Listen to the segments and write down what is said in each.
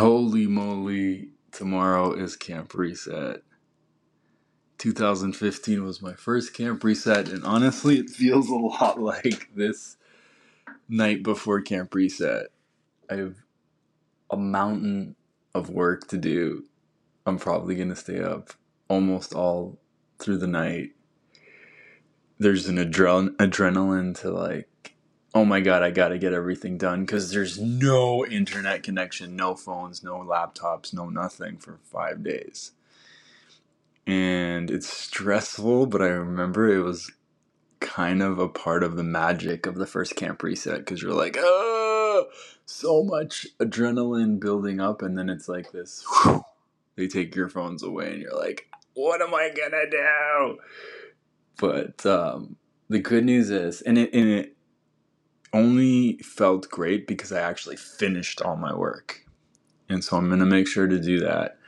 Holy moly, tomorrow is Camp Reset. 2015 was my first Camp Reset, and honestly, it feels a lot like this night before Camp Reset. I have a mountain of work to do. I'm probably going to stay up almost all through the night. There's an adre- adrenaline to like oh my god, I gotta get everything done because there's no internet connection, no phones, no laptops, no nothing for five days. And it's stressful, but I remember it was kind of a part of the magic of the first camp reset because you're like, oh, so much adrenaline building up, and then it's like this. Whew, they take your phones away, and you're like, what am I gonna do? But um, the good news is, and it, and it only felt great because I actually finished all my work. And so I'm going to make sure to do that.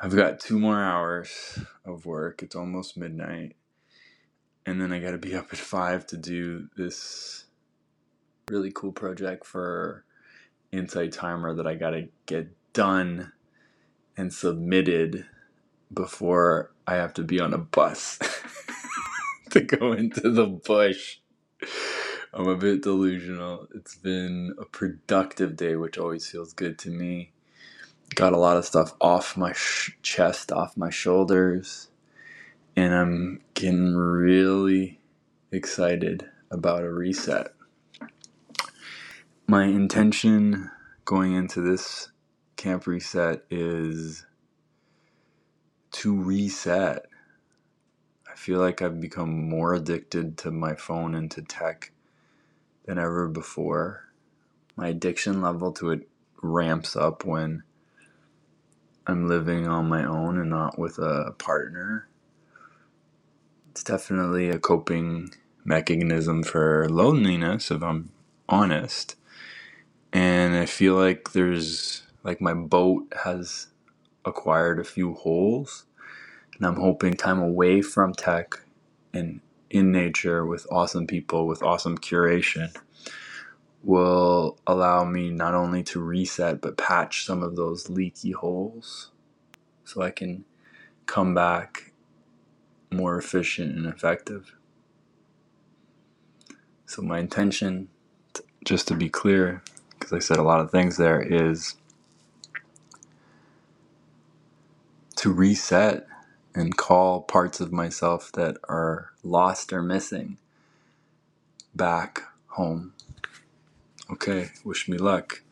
I've got two more hours of work. It's almost midnight. And then I got to be up at five to do this really cool project for Insight Timer that I got to get done and submitted before I have to be on a bus to go into the bush. I'm a bit delusional. It's been a productive day, which always feels good to me. Got a lot of stuff off my sh- chest, off my shoulders, and I'm getting really excited about a reset. My intention going into this camp reset is to reset. I feel like I've become more addicted to my phone and to tech than ever before. My addiction level to it ramps up when I'm living on my own and not with a partner. It's definitely a coping mechanism for loneliness, if I'm honest. And I feel like there's, like, my boat has acquired a few holes. And I'm hoping time away from tech and in nature with awesome people, with awesome curation, will allow me not only to reset but patch some of those leaky holes so I can come back more efficient and effective. So, my intention, just to be clear, because I said a lot of things there, is to reset and call parts of myself that are lost or missing back home. Okay, wish me luck.